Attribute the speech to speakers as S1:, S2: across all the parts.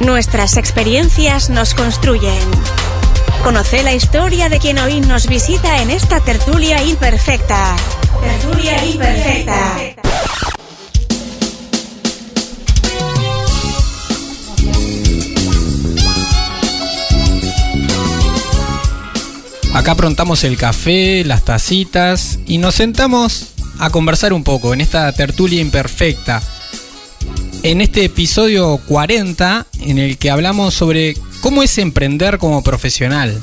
S1: Nuestras experiencias nos construyen. Conoce la historia de quien hoy nos visita en esta tertulia imperfecta. Tertulia imperfecta.
S2: Acá prontamos el café, las tacitas y nos sentamos a conversar un poco en esta tertulia imperfecta. En este episodio 40 en el que hablamos sobre cómo es emprender como profesional.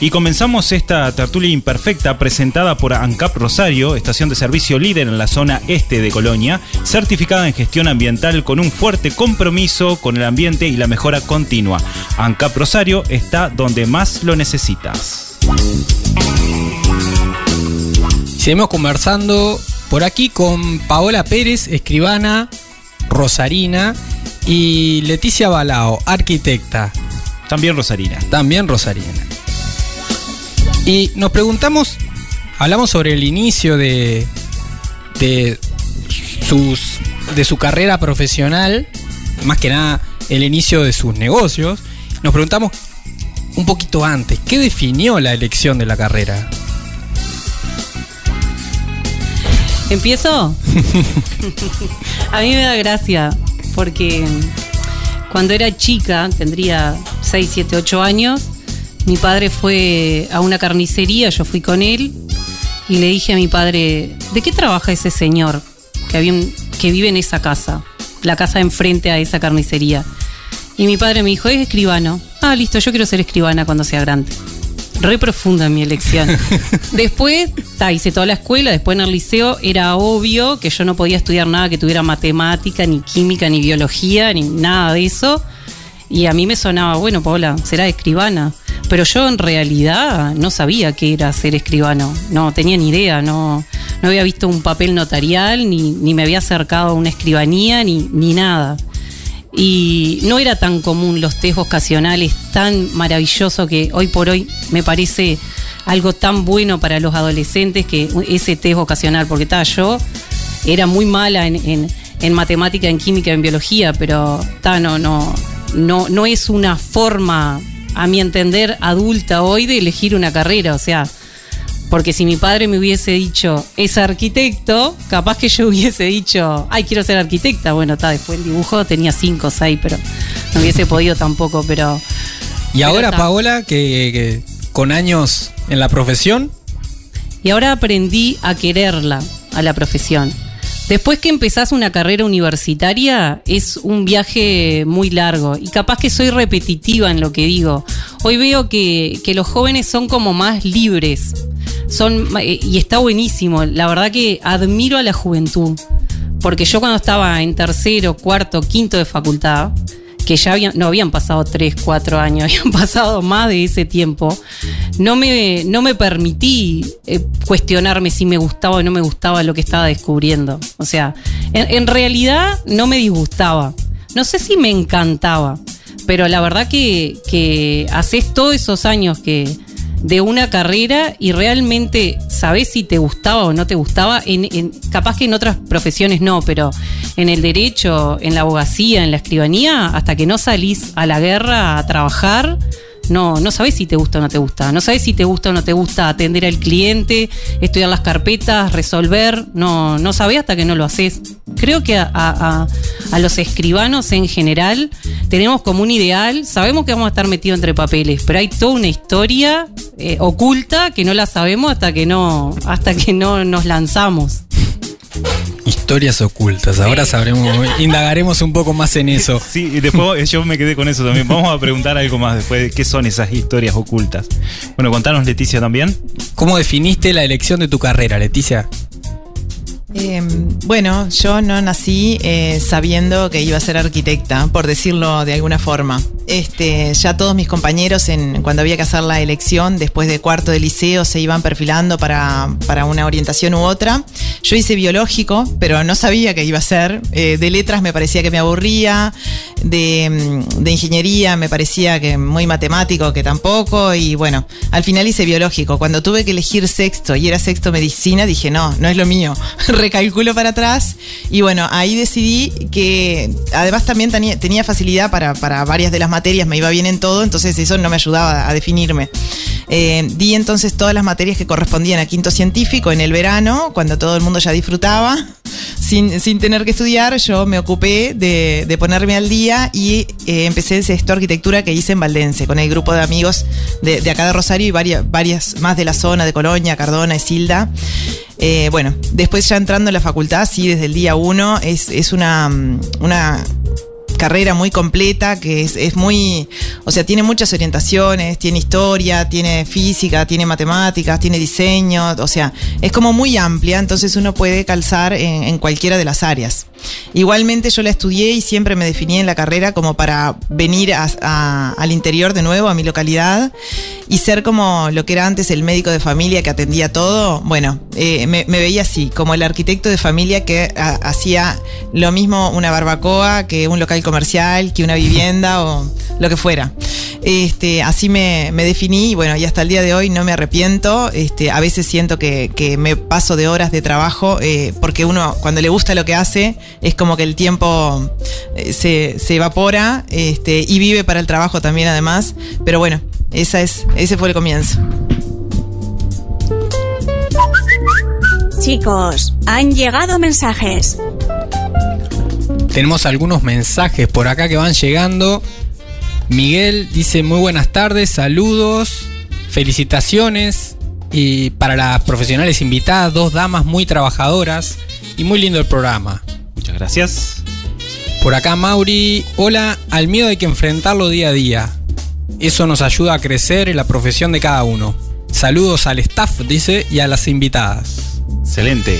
S3: Y comenzamos esta tertulia imperfecta presentada por ANCAP Rosario, estación de servicio líder en la zona este de Colonia, certificada en gestión ambiental con un fuerte compromiso con el ambiente y la mejora continua. ANCAP Rosario está donde más lo necesitas.
S2: Seguimos conversando por aquí con Paola Pérez, escribana, rosarina, y Leticia Balao, arquitecta.
S3: También rosarina.
S2: También rosarina. Y nos preguntamos, hablamos sobre el inicio de, de, sus, de su carrera profesional, más que nada el inicio de sus negocios. Nos preguntamos un poquito antes, ¿qué definió la elección de la carrera?
S4: ¿Empiezo? a mí me da gracia, porque cuando era chica, tendría 6, 7, 8 años, mi padre fue a una carnicería, yo fui con él y le dije a mi padre, ¿de qué trabaja ese señor que, vive en esa casa? La casa enfrente a esa carnicería. Y mi padre me dijo, es escribano. Ah, listo, yo quiero ser escribana cuando sea grande. Re profunda mi elección. después, hice toda la escuela, después en el liceo era obvio que yo no podía estudiar nada que tuviera matemática, ni química, ni biología, ni nada de eso. Y a mí me sonaba, bueno, Paola, será escribana. Pero yo en realidad no sabía qué era ser escribano, no tenía ni idea, no, no había visto un papel notarial, ni, ni me había acercado a una escribanía, ni, ni nada. Y no era tan común los test vocacionales, tan maravilloso que hoy por hoy me parece algo tan bueno para los adolescentes que ese test vocacional, porque estaba yo era muy mala en, en, en, matemática, en química, en biología, pero ta, no, no, no, no es una forma a mi entender, adulta hoy de elegir una carrera. O sea, porque si mi padre me hubiese dicho, es arquitecto, capaz que yo hubiese dicho, ay, quiero ser arquitecta. Bueno, está, después el dibujo tenía cinco o seis, pero no hubiese podido tampoco, pero...
S2: Y ahora, Paola, que, que con años en la profesión.
S4: Y ahora aprendí a quererla, a la profesión. Después que empezás una carrera universitaria es un viaje muy largo y capaz que soy repetitiva en lo que digo. Hoy veo que, que los jóvenes son como más libres son, y está buenísimo. La verdad que admiro a la juventud. Porque yo cuando estaba en tercero, cuarto, quinto de facultad, que ya habían, no habían pasado 3, 4 años, habían pasado más de ese tiempo, no me, no me permití eh, cuestionarme si me gustaba o no me gustaba lo que estaba descubriendo. O sea, en, realidad no me disgustaba. No sé si me encantaba, pero la verdad que, que haces todos esos años que, de una carrera y realmente sabés si te gustaba o no te gustaba. En, en, capaz que en otras profesiones no, pero en el derecho, en la abogacía, en la escribanía, hasta que no salís a la guerra a trabajar, no, no sabes si te gusta o no te gusta. No sabes si te gusta o no te gusta atender al cliente, estudiar las carpetas, resolver. No, no sabes hasta que no lo haces. Creo que a, los escribanos en general tenemos como un ideal, sabemos que vamos a estar metidos entre papeles, pero hay toda una historia eh, oculta que no la sabemos hasta que no, hasta que no nos lanzamos.
S2: Historias ocultas, ahora sabremos, indagaremos un poco más en eso.
S3: Sí, y después yo me quedé con eso también. Vamos a preguntar algo más después de qué son esas historias ocultas. Bueno, contanos Leticia también.
S2: ¿Cómo definiste la elección de tu carrera, Leticia?
S5: Eh, bueno, yo no nací eh, sabiendo que iba a ser arquitecta, por decirlo de alguna forma. Este, ya todos mis compañeros, en, cuando había que hacer la elección, después de cuarto de liceo, se iban perfilando para, para una orientación u otra. Yo hice biológico, pero no sabía qué iba a ser. Eh, de letras me parecía que me aburría, de, mm, de ingeniería me parecía que muy matemático, que tampoco, y bueno, al final hice biológico. Cuando tuve que elegir sexto y era sexto medicina, dije, no, no es lo mío. Recalculo para atrás y bueno, ahí decidí que además también tenía, tenía facilidad para, para varias de las materias, me iba bien en todo, entonces eso no me ayudaba a definirme. Eh, di entonces todas las materias que correspondían a quinto científico en el verano, cuando todo el mundo ya disfrutaba, sin, sin tener que estudiar, yo me ocupé de, de ponerme al día y eh, empecé el sexto arquitectura que hice en Valdense, con el grupo de amigos de, de acá de Rosario y varias, varias más de la zona de Colonia, Cardona, Isilda. Eh, bueno, después ya entrando en la facultad, sí, desde el día uno, es, es una, una carrera muy completa, que es, es, muy, o sea, tiene muchas orientaciones, tiene historia, tiene física, tiene matemáticas, tiene diseño, o sea, es como muy amplia, entonces uno puede calzar en, en cualquiera de las áreas. Igualmente yo la estudié y siempre me definí en la carrera como para venir al interior de nuevo, a mi localidad, y ser como lo que era antes el médico de familia que atendía todo. Bueno, eh, me, veía así, como el arquitecto de familia que hacía lo mismo una barbacoa que un local comercial, que una vivienda o lo que fuera. Este, así me, me, definí y bueno, y hasta el día de hoy no me arrepiento. Este, a veces siento que, que me paso de horas de trabajo eh, porque uno cuando le gusta lo que hace es como que el tiempo eh, se, se, evapora este, y vive para el trabajo también además. Pero bueno, esa es, ese fue el comienzo.
S1: Chicos, han llegado mensajes.
S2: Tenemos algunos mensajes por acá que van llegando. Miguel dice muy buenas tardes, saludos, felicitaciones y para las profesionales invitadas, dos damas muy trabajadoras y muy lindo el programa.
S3: Muchas gracias.
S2: Por acá Mauri, hola, al miedo hay que enfrentarlo día a día. Eso nos ayuda a crecer en la profesión de cada uno. Saludos al staff, dice, y a las invitadas.
S3: Excelente.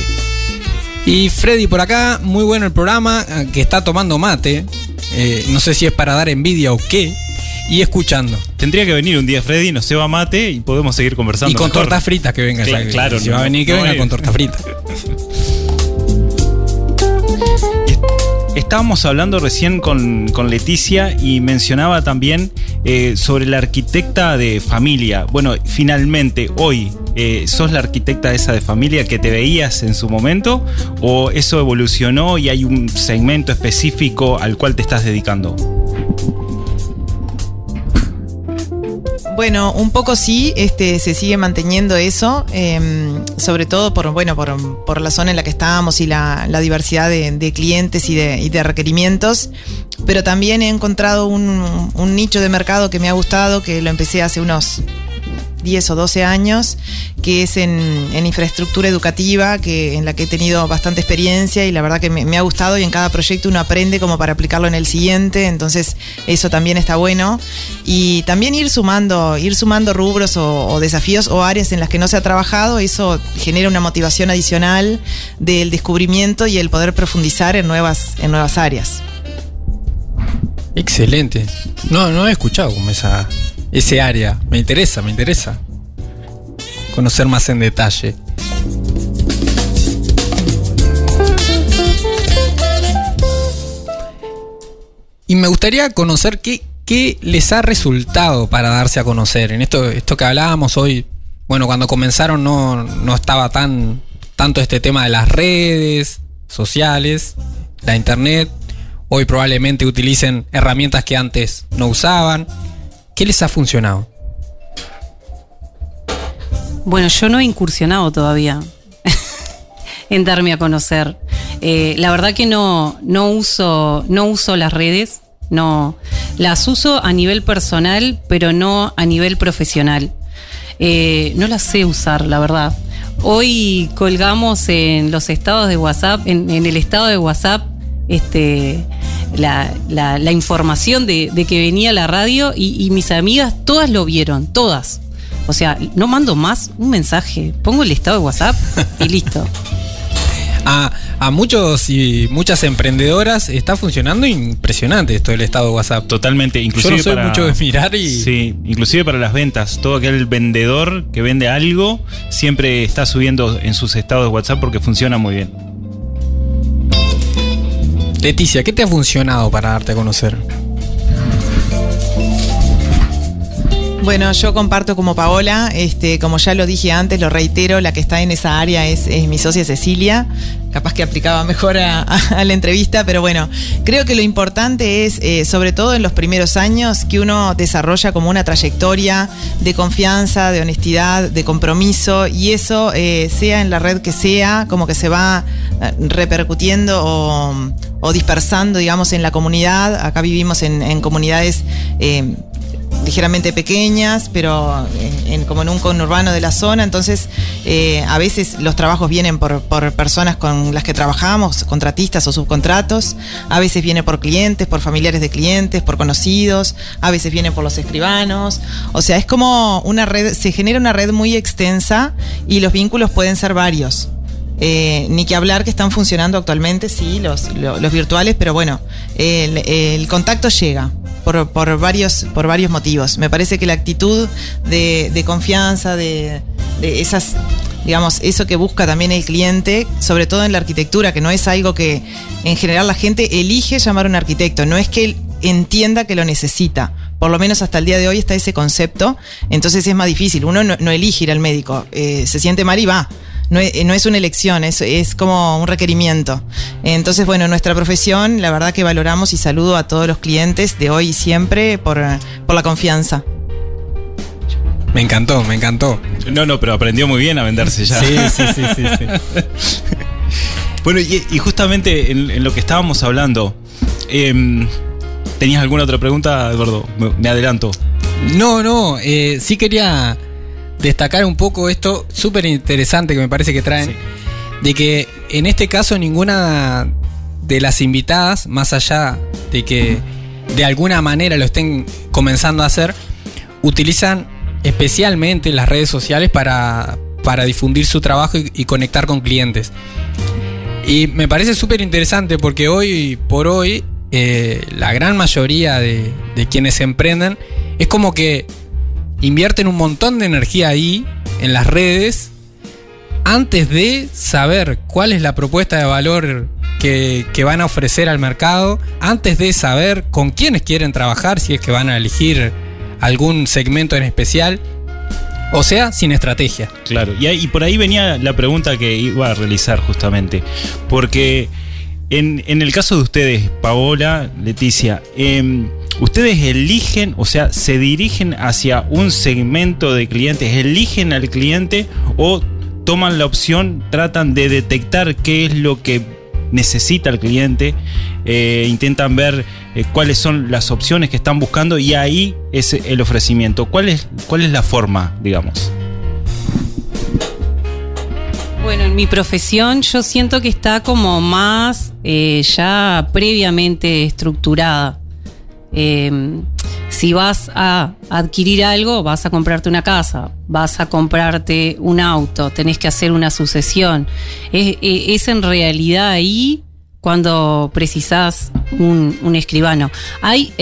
S2: Y Freddy por acá, muy bueno el programa, que está tomando mate. Eh, no sé si es para dar envidia o qué. Y escuchando.
S3: Tendría que venir un día Freddy, nos va mate y podemos seguir conversando.
S2: Y con mejor. tortas fritas que venga.
S3: Claro, claro
S2: si no, va a venir que no venga con tortas fritas.
S3: Estábamos hablando recién con, con, Leticia y mencionaba también eh, sobre la arquitecta de familia. Bueno, finalmente, hoy, eh, ¿sos la arquitecta esa de familia que te veías en su momento? ¿O eso evolucionó y hay un segmento específico al cual te estás dedicando?
S5: Bueno, un poco sí, este, se sigue manteniendo eso, eh, sobre todo por, bueno, por, por, la zona en la que estábamos y la, diversidad de, clientes y de, requerimientos, pero también he encontrado un nicho de mercado que me ha gustado, que lo empecé hace unos 10 o 12 años, que es en, infraestructura educativa, que, en la que he tenido bastante experiencia y la verdad que me, ha gustado y en cada proyecto uno aprende como para aplicarlo en el siguiente, entonces eso también está bueno. Y también ir sumando, ir sumando rubros o, o desafíos o áreas en las que no se ha trabajado, eso genera una motivación adicional del descubrimiento y el poder profundizar en nuevas, en nuevas áreas.
S2: Excelente. No, no he escuchado como esa, ese área. Me interesa, me interesa conocer más en detalle. Y me gustaría conocer qué, qué, les ha resultado para darse a conocer. En esto, esto que hablábamos hoy, bueno, cuando comenzaron no, no estaba tan tanto este tema de las redes sociales, la internet. Hoy probablemente utilicen herramientas que antes no usaban. ¿Qué les ha funcionado?
S4: Bueno, yo no he incursionado todavía en darme a conocer. Eh, la verdad que no, no, uso, no uso las redes, no. Las uso a nivel personal, pero no a nivel profesional. Eh, no las sé usar, la verdad. Hoy colgamos en los estados de WhatsApp, en, en el estado de WhatsApp, este, la, la, la información de, de, que venía la radio y, y, mis amigas todas lo vieron, todas. O sea, no mando más un mensaje, pongo el estado de WhatsApp y listo.
S2: A, a muchos y muchas emprendedoras está funcionando impresionante esto del estado de WhatsApp.
S3: Totalmente,
S2: Yo
S3: inclusive
S2: no soy
S3: para,
S2: mucho de mirar y
S3: Sí, inclusive para las ventas. Todo aquel vendedor que vende algo siempre está subiendo en sus estados de WhatsApp porque funciona muy bien.
S2: Leticia, ¿qué te ha funcionado para darte a conocer?
S5: Bueno, yo comparto como Paola, este, como ya lo dije antes, lo reitero, la que está en esa área es, es mi socia Cecilia. Capaz que aplicaba mejor a, la entrevista, pero bueno, creo que lo importante es, eh, sobre todo en los primeros años, que uno desarrolla como una trayectoria de confianza, de honestidad, de compromiso, y eso, eh, sea en la red que sea, como que se va eh, repercutiendo o, dispersando, digamos, en la comunidad. Acá vivimos en, comunidades ligeramente pequeñas, pero en, en- como en un conurbano de la zona, entonces eh, a veces los trabajos vienen por, personas con las que trabajamos, contratistas o subcontratos, a veces viene por clientes, por familiares de clientes, por conocidos, a veces viene por los escribanos, o sea, es como una red, se genera una red muy extensa y los vínculos pueden ser varios. Eh, ni que hablar que están funcionando actualmente, sí, los, lo- los virtuales, pero bueno, el contacto llega por, varios, por varios motivos. Me parece que la actitud de, confianza, de, esas, digamos, eso que busca también el cliente, sobre todo en la arquitectura, que no es algo que en general la gente elige llamar a un arquitecto, no es que él entienda que lo necesita. Por lo menos hasta el día de hoy está ese concepto, entonces es más difícil. Uno no, no elige ir al médico, eh, se siente mal y va no es, no es una elección, es, es como un requerimiento. Entonces, bueno, nuestra profesión, la verdad que valoramos y saludo a todos los clientes de hoy y siempre por, por la confianza.
S2: Me encantó, me encantó.
S3: No, no, pero aprendió muy bien a venderse ya.
S2: Sí, sí, sí, sí, sí.
S3: Bueno, y, y justamente en, en lo que estábamos hablando, em, ¿tenías alguna otra pregunta, Eduardo? Me, me adelanto.
S2: No, no, eh, sí quería destacar un poco esto súper interesante que me parece que traen,
S3: Sí.
S2: de que en este caso ninguna de las invitadas, más allá de que de alguna manera lo estén comenzando a hacer, utilizan especialmente las redes sociales para, para difundir su trabajo y, y conectar con clientes. Y me parece súper interesante porque hoy por hoy eh, la gran mayoría de, de quienes emprenden es como que invierten un montón de energía ahí, en las redes, antes de saber cuál es la propuesta de valor que, que van a ofrecer al mercado, antes de saber con quiénes quieren trabajar, si es que van a elegir algún segmento en especial, o sea, sin estrategia.
S3: Claro, y, ahí- por ahí venía la pregunta que iba a realizar justamente. Porque en, en el caso de ustedes, Paola, Leticia, em, ustedes eligen, o sea, se dirigen hacia un segmento de clientes, eligen al cliente o toman la opción, tratan de detectar qué es lo que necesita el cliente, eh, intentan ver eh, cuáles son las opciones que están buscando y ahí es el ofrecimiento. ¿Cuál es, cuál es la forma, digamos?
S4: Bueno, en mi profesión yo siento que está como más eh, ya previamente estructurada. Eh, si vas a adquirir algo, vas a comprarte una casa, vas a comprarte un auto, tenés que hacer una sucesión. Es, es en realidad ahí cuando precisás un, un escribano. Hay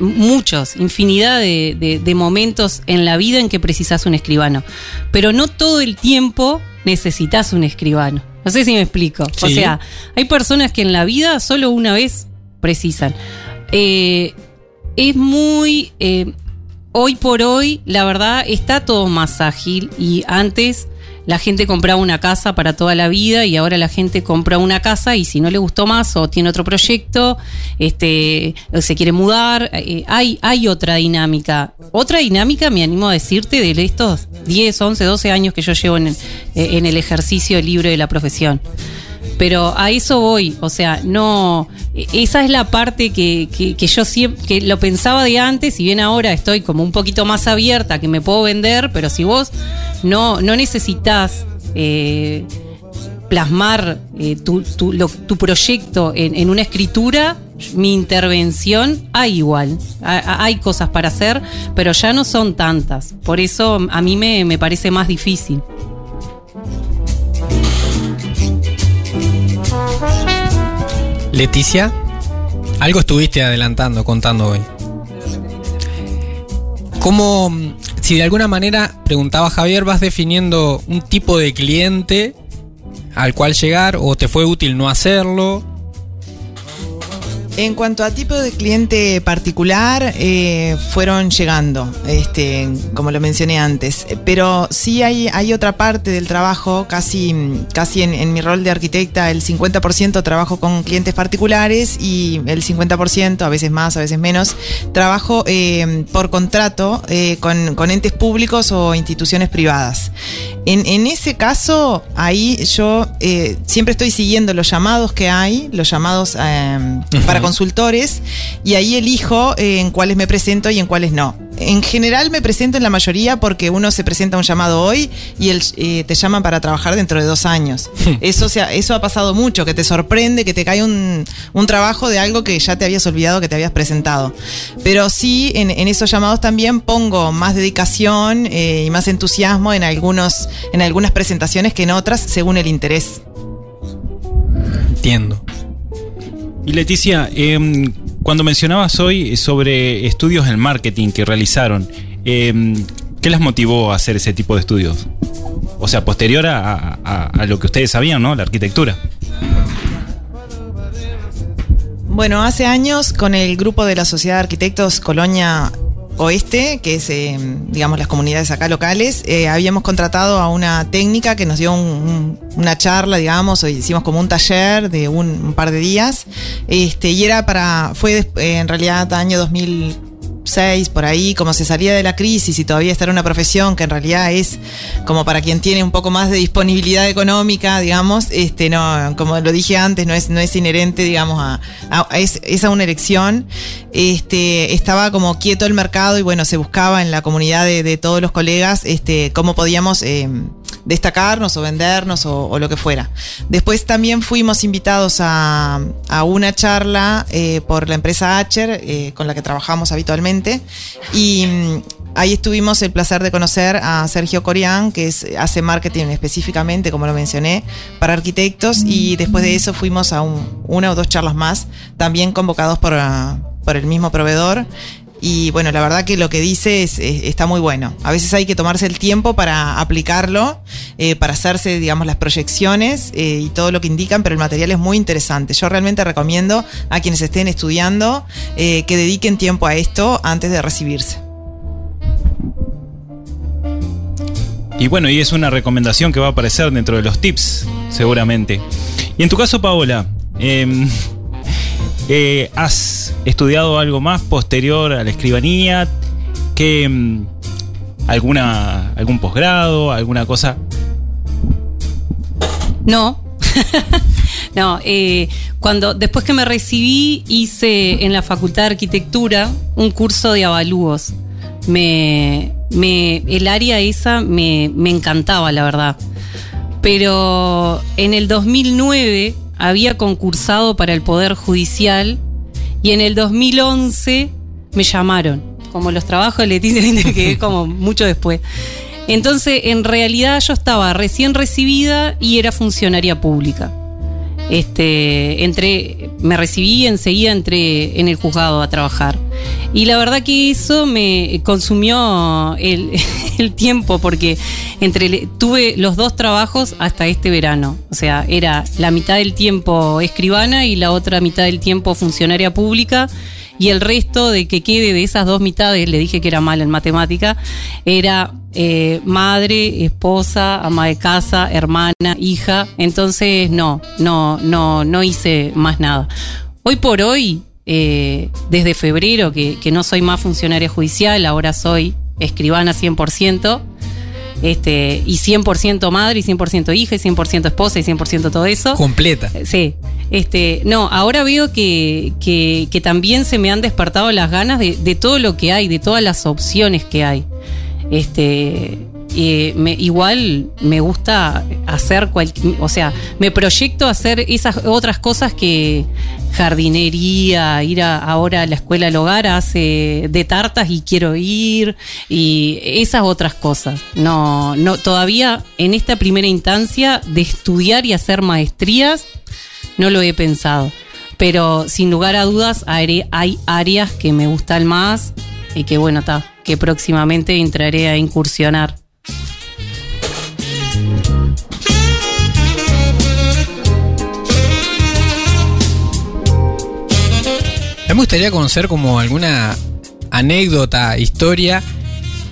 S4: muchos, infinidad de, de- de momentos en la vida en que precisás un escribano, pero no todo el tiempo necesitas un escribano. No sé si me explico. O sea, hay personas que en la vida solo una vez precisan. Eh, es muy... eh, hoy por hoy, la verdad, está todo más ágil y antes la gente compraba una casa para toda la vida y ahora la gente compra una casa y si no le gustó más o tiene otro proyecto, este, se quiere mudar, eh, hay, hay otra dinámica. Otra dinámica, me animo a decirte, de estos 10, 11, 12 años que yo llevo en en el ejercicio libre de la profesión. Pero a eso voy, o sea, no. Esa es la parte que, que, yo siempre que lo pensaba de antes, y bien ahora estoy como un poquito más abierta, que me puedo vender, pero si vos no, no necesitas eh, plasmar eh, tu, tu, tu proyecto en, en una escritura, mi intervención hay igual. Ha- ha- Hay cosas para hacer, pero ya no son tantas. Por eso a mí me, me parece más difícil.
S2: Leticia, algo estuviste adelantando, contando hoy. ¿Cómo, si de alguna manera, preguntaba Javier, vas definiendo un tipo de cliente al cual llegar o te fue útil no hacerlo?
S5: En cuanto a tipo de cliente particular, eh, fueron llegando, este, como lo mencioné antes. Pero sí hay, hay otra parte del trabajo, casi, casi en, mi rol de arquitecta, el 50% trabajo con clientes particulares y el 50%, a veces más, a veces menos, trabajo eh, por contrato eh, con, entes públicos o instituciones privadas. En, en ese caso, ahí yo siempre estoy siguiendo los llamados que hay, los llamados para consultores, y ahí elijo eh, en cuáles me presento y en cuáles no. En general me presento en la mayoría porque uno se presenta a un llamado hoy y el, eh, te llaman para trabajar dentro de dos años. eso, se ha- eso ha pasado mucho, que te sorprende, que te cae un, un trabajo de algo que ya te habías olvidado que te habías presentado. Pero sí, en, en esos llamados también pongo más dedicación eh, y más entusiasmo en, algunos, en algunas presentaciones que en otras, según el interés.
S2: Entiendo.
S3: Y Leticia, em, cuando mencionabas hoy sobre estudios en marketing que realizaron, em, ¿qué las motivó a hacer ese tipo de estudios? O sea, posterior a, a- a lo que ustedes sabían, ¿no? La arquitectura.
S5: Bueno, hace años con el grupo de la Sociedad de Arquitectos Colonia Oeste, que es, eh, digamos, las comunidades acá locales, eh, habíamos contratado a una técnica que nos dio un- un- una charla, digamos, o hicimos como un taller de un, par de días, este, y era para, fue eh, en realidad año 2006, por ahí, como se salía de la crisis y todavía esta era una profesión que en realidad es como para quien tiene un poco más de disponibilidad económica, digamos, este, no, como lo dije antes, no es, no es inherente, digamos, a, a- es, a una elección. Este, estaba como quieto el mercado y bueno, se buscaba en la comunidad de, todos los colegas, este, cómo podíamos eh, destacarnos o vendernos o, o lo que fuera. Después también fuimos invitados a, a una charla eh, por la empresa Acher, eh, con la que trabajamos habitualmente, y mm, ahí estuvimos el placer de conocer a Sergio Corián, que es, hace marketing específicamente, como lo mencioné, para arquitectos, y después de eso fuimos a un- una o dos charlas más, también convocados por, ah, por el mismo proveedor. Y bueno, la verdad que lo que dice es, es- está muy bueno. A veces hay que tomarse el tiempo para aplicarlo, eh, para hacerse, digamos, las proyecciones eh, y todo lo que indican, pero el material es muy interesante. Yo realmente recomiendo a quienes estén estudiando eh, que dediquen tiempo a esto antes de recibirse.
S3: Y bueno, y es una recomendación que va a aparecer dentro de los tips, seguramente. Y en tu caso, Paola, em, eh, ¿has estudiado algo más posterior a la escribanía? ¿Qué, em, alguna, ¿Algún posgrado? ¿Alguna cosa?
S4: No. no, eh, cuando después que me recibí hice en la Facultad de Arquitectura un curso de avalúos. Me, el área esa me, me encantaba, la verdad. Pero en el 2009 había concursado para el Poder Judicial y en el 2011 me llamaron. Como los trabajos de Leticia, que es como mucho después. Entonces, en realidad yo estaba recién recibida y era funcionaria pública. Este, entré, me recibí enseguida entré en el juzgado a trabajar. Y la verdad que eso me consumió el, el tiempo porque entre tuve los dos trabajos hasta este verano. O sea, era la mitad del tiempo escribana y la otra mitad del tiempo funcionaria pública y el resto de que quede de esas dos mitades, le dije que era mal en matemática, era eh, madre, esposa, ama de casa, hermana, hija. Entonces, no, no, no, no hice más nada. Hoy por hoy, eh, desde febrero, que, que no soy más funcionaria judicial, ahora soy escribana 100%. Este, y 100% madre, y 100% hija, y 100% esposa, y 100% todo eso.
S2: Completa.
S4: Sí. Este, no, ahora veo que, que, que también se me han despertado las ganas de, de todo lo que hay, de todas las opciones que hay. Este, me- igual me gusta hacer cualquier, o sea, me proyecto hacer esas otras cosas que jardinería, ir a- ahora a la escuela al hogar hace de tartas y quiero ir y esas otras cosas. No, no, todavía en esta primera instancia de estudiar y hacer maestrías no lo he pensado. Pero sin lugar a dudas hay áreas que me gustan más y que bueno, está, que próximamente entraré a incursionar.
S2: A mí me gustaría conocer como alguna anécdota, historia,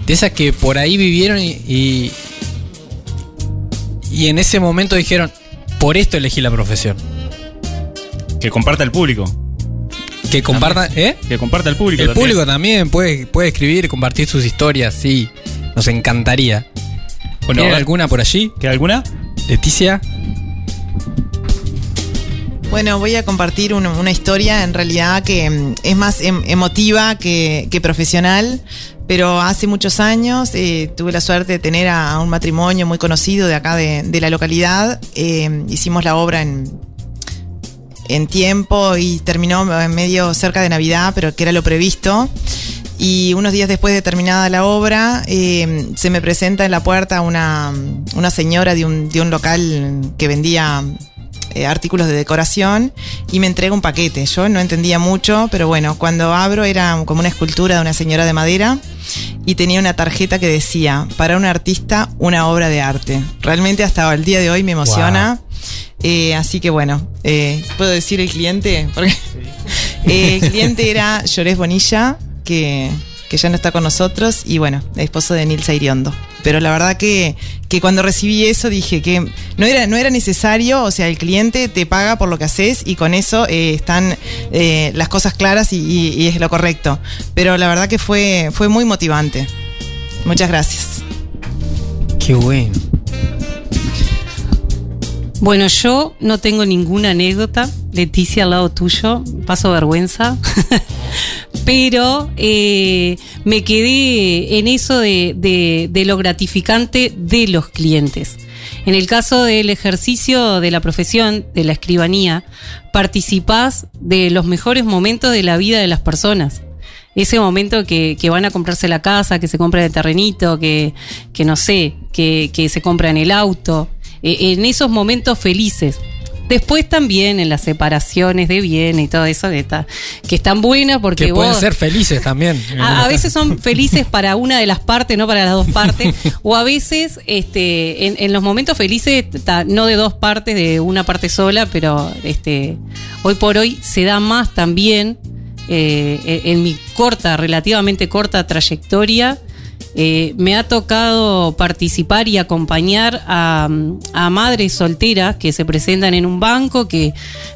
S2: de esas que por ahí vivieron y, y, y en ese momento dijeron, por esto elegí la profesión.
S3: Que comparta el público.
S2: Que compartan, ¿eh?
S3: Que comparta el público.
S2: El
S3: también.
S2: público también puede, puede escribir, compartir sus historias, sí. Nos encantaría.
S3: Bueno,
S2: ¿Tienen
S3: a ver,
S2: alguna por allí?
S3: ¿Queda alguna?
S2: Leticia.
S5: Bueno, voy a compartir un- una historia en realidad que mm, es más em- emotiva que, que profesional, pero hace muchos años eh, tuve la suerte de tener a, a un matrimonio muy conocido de acá de, de la localidad. Eh, hicimos la obra en, en tiempo y terminó en medio cerca de Navidad, pero que era lo previsto. Y unos días después de terminada la obra, eh, se me presenta en la puerta una, una señora de un, de un local que vendía eh, artículos de decoración y me entrega un paquete. Yo no entendía mucho, pero bueno, cuando abro era como una escultura de una señora de madera y tenía una tarjeta que decía, para un artista, una obra de arte. Realmente hasta el día de hoy me emociona. Eh, así que bueno, eh, ¿puedo decir el cliente? Porque el cliente era Llorés Bonilla, que, ya no está con nosotros, y bueno, esposo de Nilsa Iriondo. Pero la verdad que, que cuando recibí eso dije que no era, no era necesario, o sea, el cliente te paga por lo que haces y con eso eh, están eh, las cosas claras y, y- y es lo correcto. Pero la verdad que fue, fue muy motivante. Muchas gracias.
S2: Qué bueno.
S4: Bueno, yo no tengo ninguna anécdota, Leticia al lado tuyo, paso vergüenza, pero eh, me quedé en eso de, de- lo gratificante de los clientes. En el caso del ejercicio de la profesión de la escribanía, participás de los mejores momentos de la vida de las personas. Ese momento que, que van a comprarse la casa, que se compran el terrenito, que, que no sé, que, que se compran el auto. Eh, en esos momentos felices. Después también en las separaciones de bienes y todo eso que, está, que están buenas porque
S2: Que pueden
S4: vos-
S2: ser felices también.
S4: a, a veces son felices para una de las partes, no para las dos partes. o a veces, este, en, en los momentos felices, no de dos partes, de una parte sola, pero este, hoy por hoy se da más también eh, en mi corta, relativamente corta trayectoria. Eh, me ha tocado participar y acompañar a, madres solteras que se presentan en un banco, que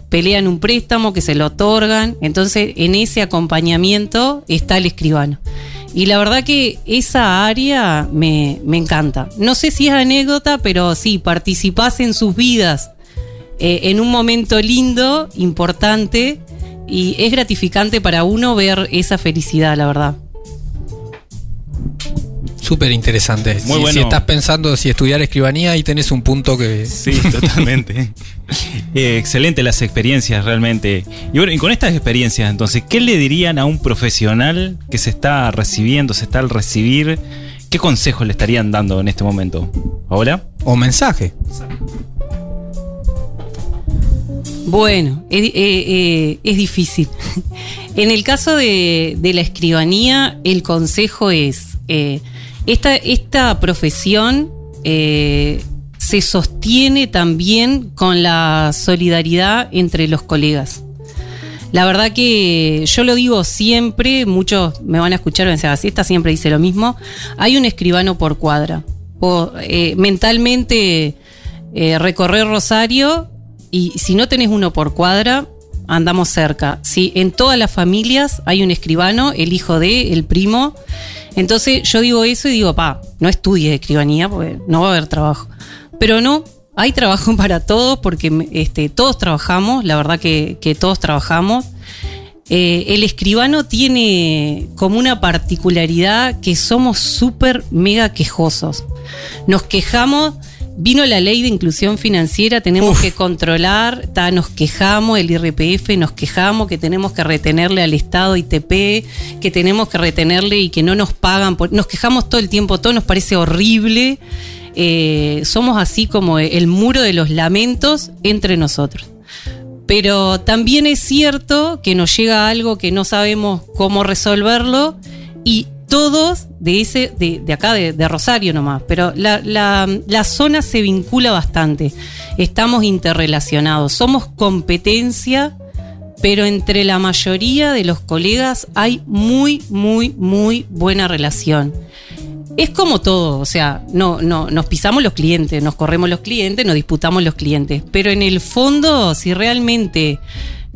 S4: pelean un préstamo, que se lo otorgan. Entonces, en ese acompañamiento está el escribano. Y la verdad que esa área me, me encanta. No sé si es anécdota, pero sí, participás en sus vidas eh, en un momento lindo, importante, y es gratificante para uno ver esa felicidad, la verdad.
S2: Súper interesante.
S3: Muy
S2: si,
S3: bueno.
S2: si estás pensando si estudiar escribanía, ahí tenés un punto que.
S3: Sí, totalmente. Eh, excelente las experiencias, realmente. Y bueno, y con estas experiencias, entonces, ¿qué le dirían a un profesional que se está recibiendo, se está al recibir? ¿Qué consejos le estarían dando en este momento? ¿Ahora?
S2: O mensaje.
S4: Bueno, es, eh, eh, es difícil. en el caso de, de la escribanía, el consejo es, eh, esta, esta profesión eh, se sostiene también con la solidaridad entre los colegas. La verdad que yo lo digo siempre, muchos me van a escuchar decir, así esta siempre dice lo mismo. Hay un escribano por cuadra. O, eh, mentalmente eh, recorrer Rosario y si no tenés uno por cuadra, andamos cerca. Si en todas las familias hay un escribano, el hijo de, el primo. Entonces yo digo eso y digo, pa, no estudies escribanía porque no va a haber trabajo. Pero no, hay trabajo para todos porque este, todos trabajamos, la verdad que, que todos trabajamos. Eh, el escribano tiene como una particularidad que somos súper mega quejosos. Nos quejamos, vino la ley de inclusión financiera, tenemos
S2: Uf.
S4: que controlar, ta, nos quejamos, el IRPF, nos quejamos que tenemos que retenerle al Estado ITP, que tenemos que retenerle y que no nos pagan, por- nos quejamos todo el tiempo, todo nos parece horrible. Eh, somos así como el muro de los lamentos entre nosotros. Pero también es cierto que nos llega algo que no sabemos cómo resolverlo y todos de ese, de, de acá, de, de Rosario nomás, pero la, la- la zona se vincula bastante. Estamos interrelacionados, somos competencia, pero entre la mayoría de los colegas hay muy, muy, muy buena relación. Es como todo, o sea, no, no, nos pisamos los clientes, nos corremos los clientes, nos disputamos los clientes, pero en el fondo, si realmente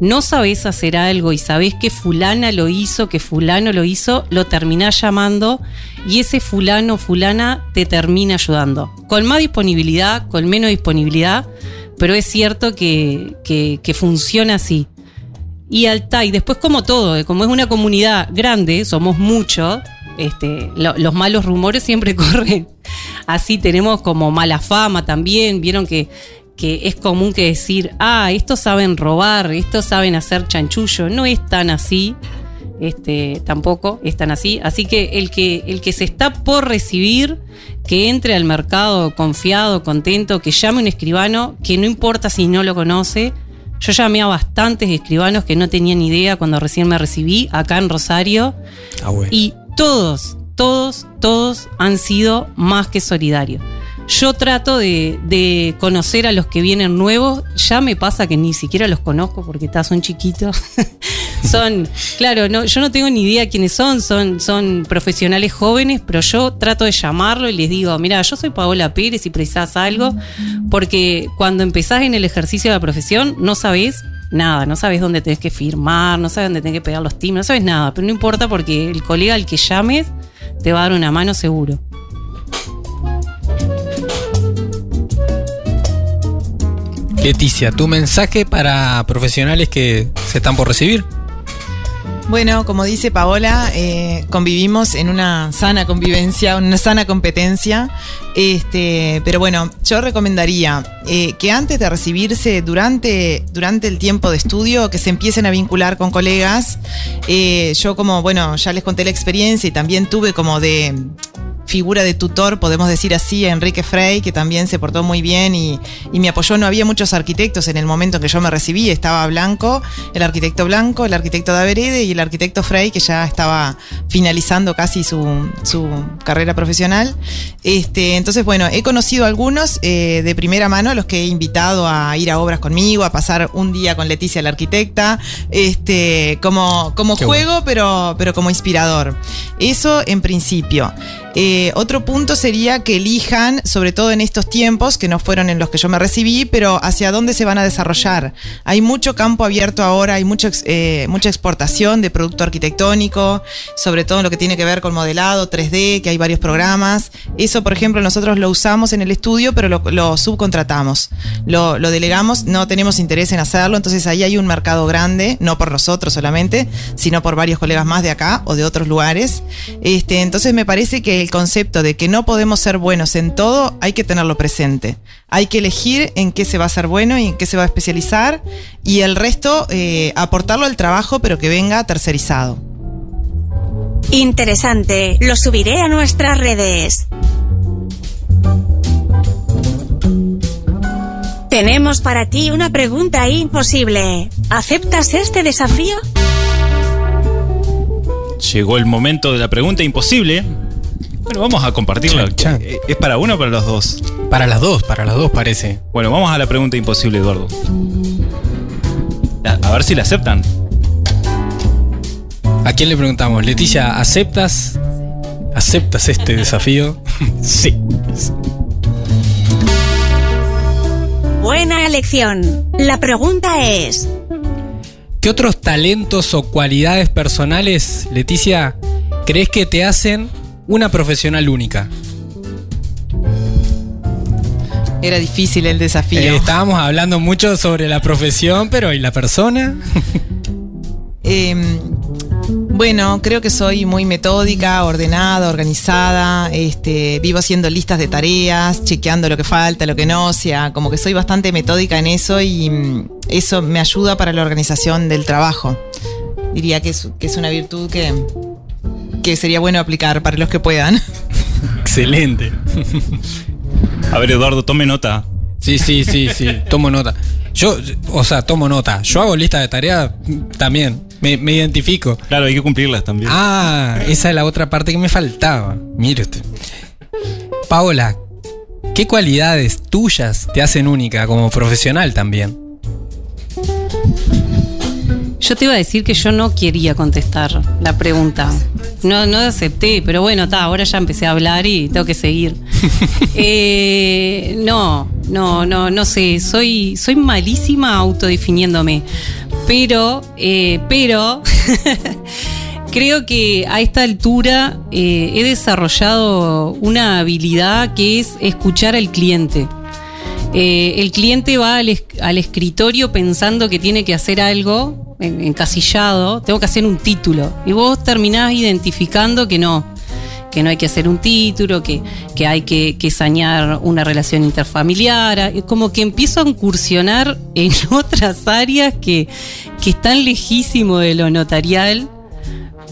S4: no sabés hacer algo y sabés que fulana lo hizo, que fulano lo hizo, lo terminás llamando y ese fulano fulana te termina ayudando. Con más disponibilidad, con menos disponibilidad, pero es cierto que, que, funciona así. Y Altai, después como todo, eh, como es una comunidad grande, somos muchos, este, lo- los malos rumores siempre corren. Así tenemos como mala fama también, vieron que, que es común que decir, ah, estos saben robar, estos saben hacer chanchullo, no es tan así. Este, tampoco es tan así. Así que el que, el que se está por recibir, que entre al mercado confiado, contento, que llame a un escribano, que no importa si no lo conoce, yo llamé a bastantes escribanos que no tenían idea cuando recién me recibí acá en Rosario
S2: Ah, bueno.
S4: y todos, todos, todos han sido más que solidarios. Yo trato de, conocer a los que vienen nuevos. Ya me pasa que ni siquiera los conozco porque está, son chiquitos. son, claro, no, yo no tengo ni idea quiénes son. son. Profesionales jóvenes, pero yo trato de llamarlo y les digo, mira, yo soy Paola Pérez y precisás algo. Porque cuando empezás en el ejercicio de la profesión, no sabés nada, no sabes dónde tenés que firmar, no sabes dónde tenés que pegar los timbres, no sabes nada, pero no importa porque el colega al que llames te va a dar una mano seguro.
S2: Leticia, tu mensaje para profesionales que se están por recibir.
S5: Bueno, como dice Paola, eh, convivimos en una sana convivencia, una sana competencia. Este, pero bueno, yo recomendaría eh, que antes de recibirse, durante, durante el tiempo de estudio, que se empiecen a vincular con colegas. Eh, yo como, bueno, ya les conté la experiencia y también tuve como de figura de tutor, podemos decir así, a Enrique Frey, que también se portó muy bien y, y me apoyó. No había muchos arquitectos en el momento en que yo me recibí, estaba Blanco, el arquitecto Blanco, el arquitecto Daverede y el arquitecto Frey, que ya estaba finalizando casi su, su carrera profesional. Este, entonces, bueno, he conocido a algunos eh, de primera mano, a los que he invitado a ir a obras conmigo, a pasar un día con Leticia, la arquitecta, este, como, como
S2: Qué
S5: juego, pero, pero como inspirador. Eso en principio. Eh, otro punto sería que elijan, sobre todo en estos tiempos, que no fueron en los que yo me recibí, pero hacia dónde se van a desarrollar. Hay mucho campo abierto ahora, hay mucho, eh, mucha exportación de producto arquitectónico, sobre todo en lo que tiene que ver con modelado 3D, que hay varios programas. Eso, por ejemplo, nosotros lo usamos en el estudio, pero lo, lo subcontratamos. Lo, lo delegamos, no tenemos interés en hacerlo, entonces ahí hay un mercado grande, no por nosotros solamente, sino por varios colegas más de acá o de otros lugares. Este, entonces me parece que el concepto de que no podemos ser buenos en todo hay que tenerlo presente. Hay que elegir en qué se va a ser bueno y en qué se va a especializar y el resto eh, aportarlo al trabajo pero que venga tercerizado.
S1: Interesante, lo subiré a nuestras redes. Tenemos para ti una pregunta imposible. ¿Aceptas este desafío?
S3: Llegó el momento de la pregunta imposible. Bueno, vamos a compartirla.
S2: Chan, chan.
S3: Eh, ¿Es para uno o para los dos?
S2: Para las dos, para las dos parece.
S3: Bueno, vamos a la pregunta imposible, Eduardo. A, a ver si la aceptan.
S2: ¿A quién le preguntamos? Leticia, ¿aceptas? ¿Aceptas este desafío? sí.
S1: Buena elección. La pregunta es,
S2: ¿Qué otros talentos o cualidades personales, Leticia, crees que te hacen una profesional única?
S5: Era difícil el desafío.
S2: Eh, estábamos hablando mucho sobre la profesión, pero ¿y la persona?
S5: Eh, bueno, creo que soy muy metódica, ordenada, organizada, este, vivo haciendo listas de tareas, chequeando lo que falta, lo que no, o sea, como que soy bastante metódica en eso y mm, eso me ayuda para la organización del trabajo. Diría que es, que es una virtud que, que sería bueno aplicar para los que puedan.
S2: Excelente.
S3: A ver, Eduardo, tome nota.
S2: Sí, sí, sí, sí. Tomo nota. Yo, o sea, tomo nota. Yo hago lista de tareas también. Me, me identifico.
S3: Claro, hay que cumplirlas también.
S2: Ah, esa es la otra parte que me faltaba. Mire usted. Paola, ¿qué cualidades tuyas te hacen única como profesional también?
S4: Yo te iba a decir que yo no quería contestar la pregunta. No, no acepté, pero bueno, ta, ahora ya empecé a hablar y tengo que seguir. Eh, no, no, no, no sé. Soy, soy malísima autodefiniéndome. Pero, eh, pero, creo que a esta altura eh, he desarrollado una habilidad que es escuchar al cliente. Eh, el cliente va al, es- al escritorio pensando que tiene que hacer algo encasillado, tengo que hacer un título. Y vos terminás identificando que no, que no hay que hacer un título, que, que hay que, que sanear una relación interfamiliar. Es Como que empiezo a incursionar en otras áreas que, que están lejísimo de lo notarial.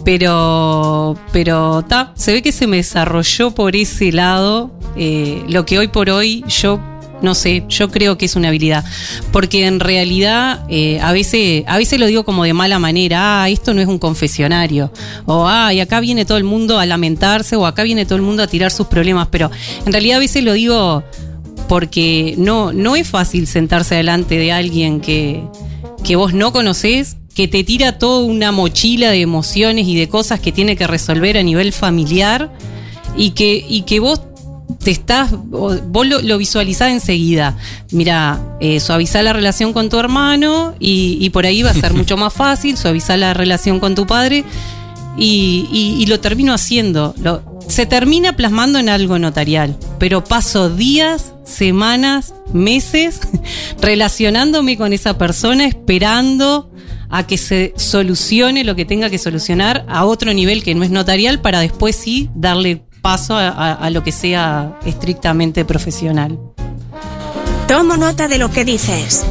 S4: Pero, pero ta, se ve que se me desarrolló por ese lado eh, lo que hoy por hoy yo no sé, yo creo que es una habilidad. Porque en realidad, eh, a, veces, a veces lo digo como de mala manera, ah, esto no es un confesionario. O, ah, y acá viene todo el mundo a lamentarse, o acá viene todo el mundo a tirar sus problemas. Pero en realidad a veces lo digo porque no, no es fácil sentarse delante de alguien que, que vos no conocés, que te tira toda una mochila de emociones y de cosas que tiene que resolver a nivel familiar y que, y que vos te estás, vos lo, lo visualizás enseguida. Mira, eh, suavizar la relación con tu hermano y, y por ahí va a ser mucho más fácil, suavizar la relación con tu padre y, y- y lo termino haciendo. Lo- se termina plasmando en algo notarial, pero paso días, semanas, meses relacionándome con esa persona, esperando a que se solucione lo que tenga que solucionar a otro nivel que no es notarial para después sí darle paso a, a- a lo que sea estrictamente profesional.
S1: Tomo nota de lo que dices.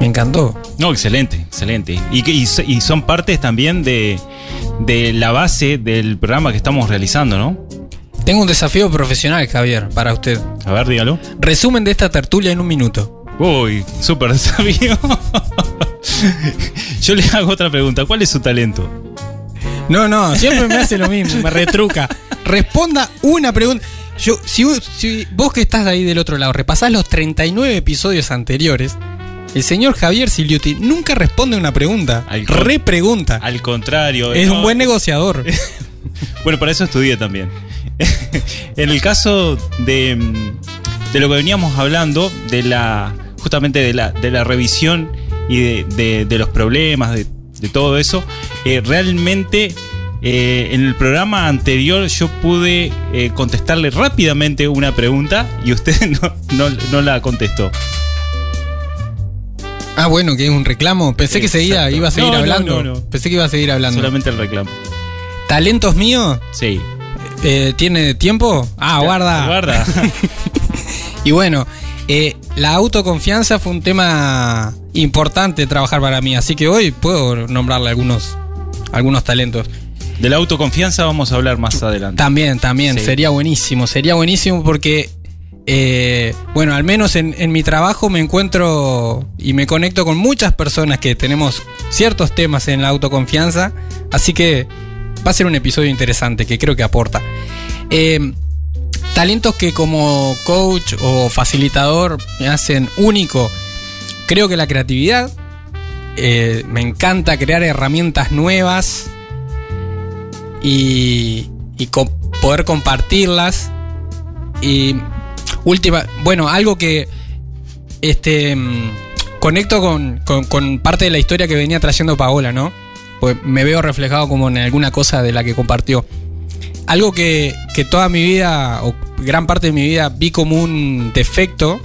S2: Me encantó.
S3: No, excelente, excelente. Y son partes también de, de la base del programa que estamos realizando, ¿no?
S2: Tengo un desafío profesional, Javier, para usted.
S3: A ver, dígalo.
S2: Resumen de esta tertulia en un minuto.
S3: Uy, súper desafío. Yo le hago otra pregunta. ¿Cuál es su talento?
S2: No, no, siempre me hace lo mismo, me retruca. Responda una pregunta. Yo, si, vos que estás ahí del otro lado repasás los 39 episodios anteriores, el señor Javier Siliuti nunca responde una pregunta,
S3: Al
S2: repregunta.
S3: Al contrario.
S2: Es
S3: no,
S2: un buen negociador.
S3: Bueno, para eso estudié también. en el caso de, mm, de lo que veníamos hablando, de la justamente de la, de la revisión y de, de- de los problemas, de, de todo eso, eh, realmente eh, en el programa anterior yo pude eh, contestarle rápidamente una pregunta y usted no, no- no la contestó.
S2: Ah, bueno, que es un reclamo. Pensé que seguía, iba a seguir
S3: No,
S2: hablando. Pensé que iba a seguir hablando.
S3: Solamente el reclamo.
S2: ¿Talentos míos?
S3: Sí.
S2: ¿Tiene tiempo? Ah, guarda.
S3: Guarda.
S2: Y bueno, la autoconfianza fue un tema importante trabajar para mí, así que hoy puedo nombrarle algunos, algunos talentos.
S3: De la autoconfianza vamos a hablar más adelante.
S2: También, también,
S3: Sí.
S2: sería buenísimo, sería buenísimo porque, eh, bueno, al menos en, en mi trabajo me encuentro y me conecto con muchas personas que tenemos ciertos temas en la autoconfianza, así que va a ser un episodio interesante que creo que aporta. Eh, talentos que como coach o facilitador me hacen único, creo que la creatividad, eh, me encanta crear herramientas nuevas y, poder compartirlas. Y última, bueno, algo que este mm, conecto con, con- con parte de la historia que venía trayendo Paola, ¿no? Pues me veo reflejado como en alguna cosa de la que compartió. Algo que, que toda mi vida, o gran parte de mi vida, vi como un defecto,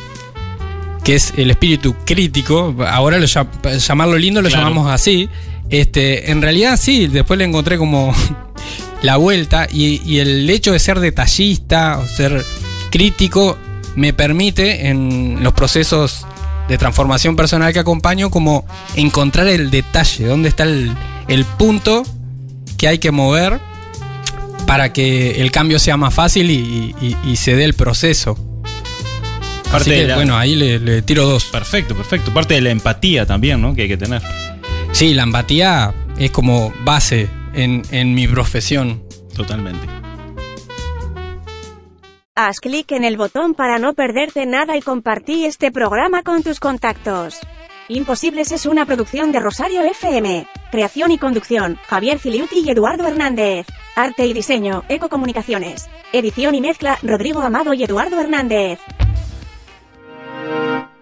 S2: que es el espíritu crítico. Ahora lo llam- llamarlo lindo lo
S3: Claro.
S2: llamamos así. Este, en realidad sí, después le encontré como la vuelta y, y el hecho de ser detallista o ser crítico me permite en los procesos de transformación personal que acompaño como encontrar el detalle, dónde está el, el punto que hay que mover para que el cambio sea más fácil y, y- y se dé el proceso.
S3: Parte
S2: Así
S3: de
S2: que,
S3: la-
S2: bueno, ahí le, le tiro dos.
S3: Perfecto, perfecto. Parte de la empatía también, ¿no? Que hay que tener.
S2: Sí, la empatía es como base en, en mi profesión.
S3: Totalmente.
S1: Haz clic en el botón para no perderte nada y compartí este programa con tus contactos. Imposibles es una producción de Rosario FM. Creación y conducción, Javier Filiuti y Eduardo Hernández. Arte y diseño, Ecocomunicaciones. Edición y mezcla, Rodrigo Amado y Eduardo Hernández. Música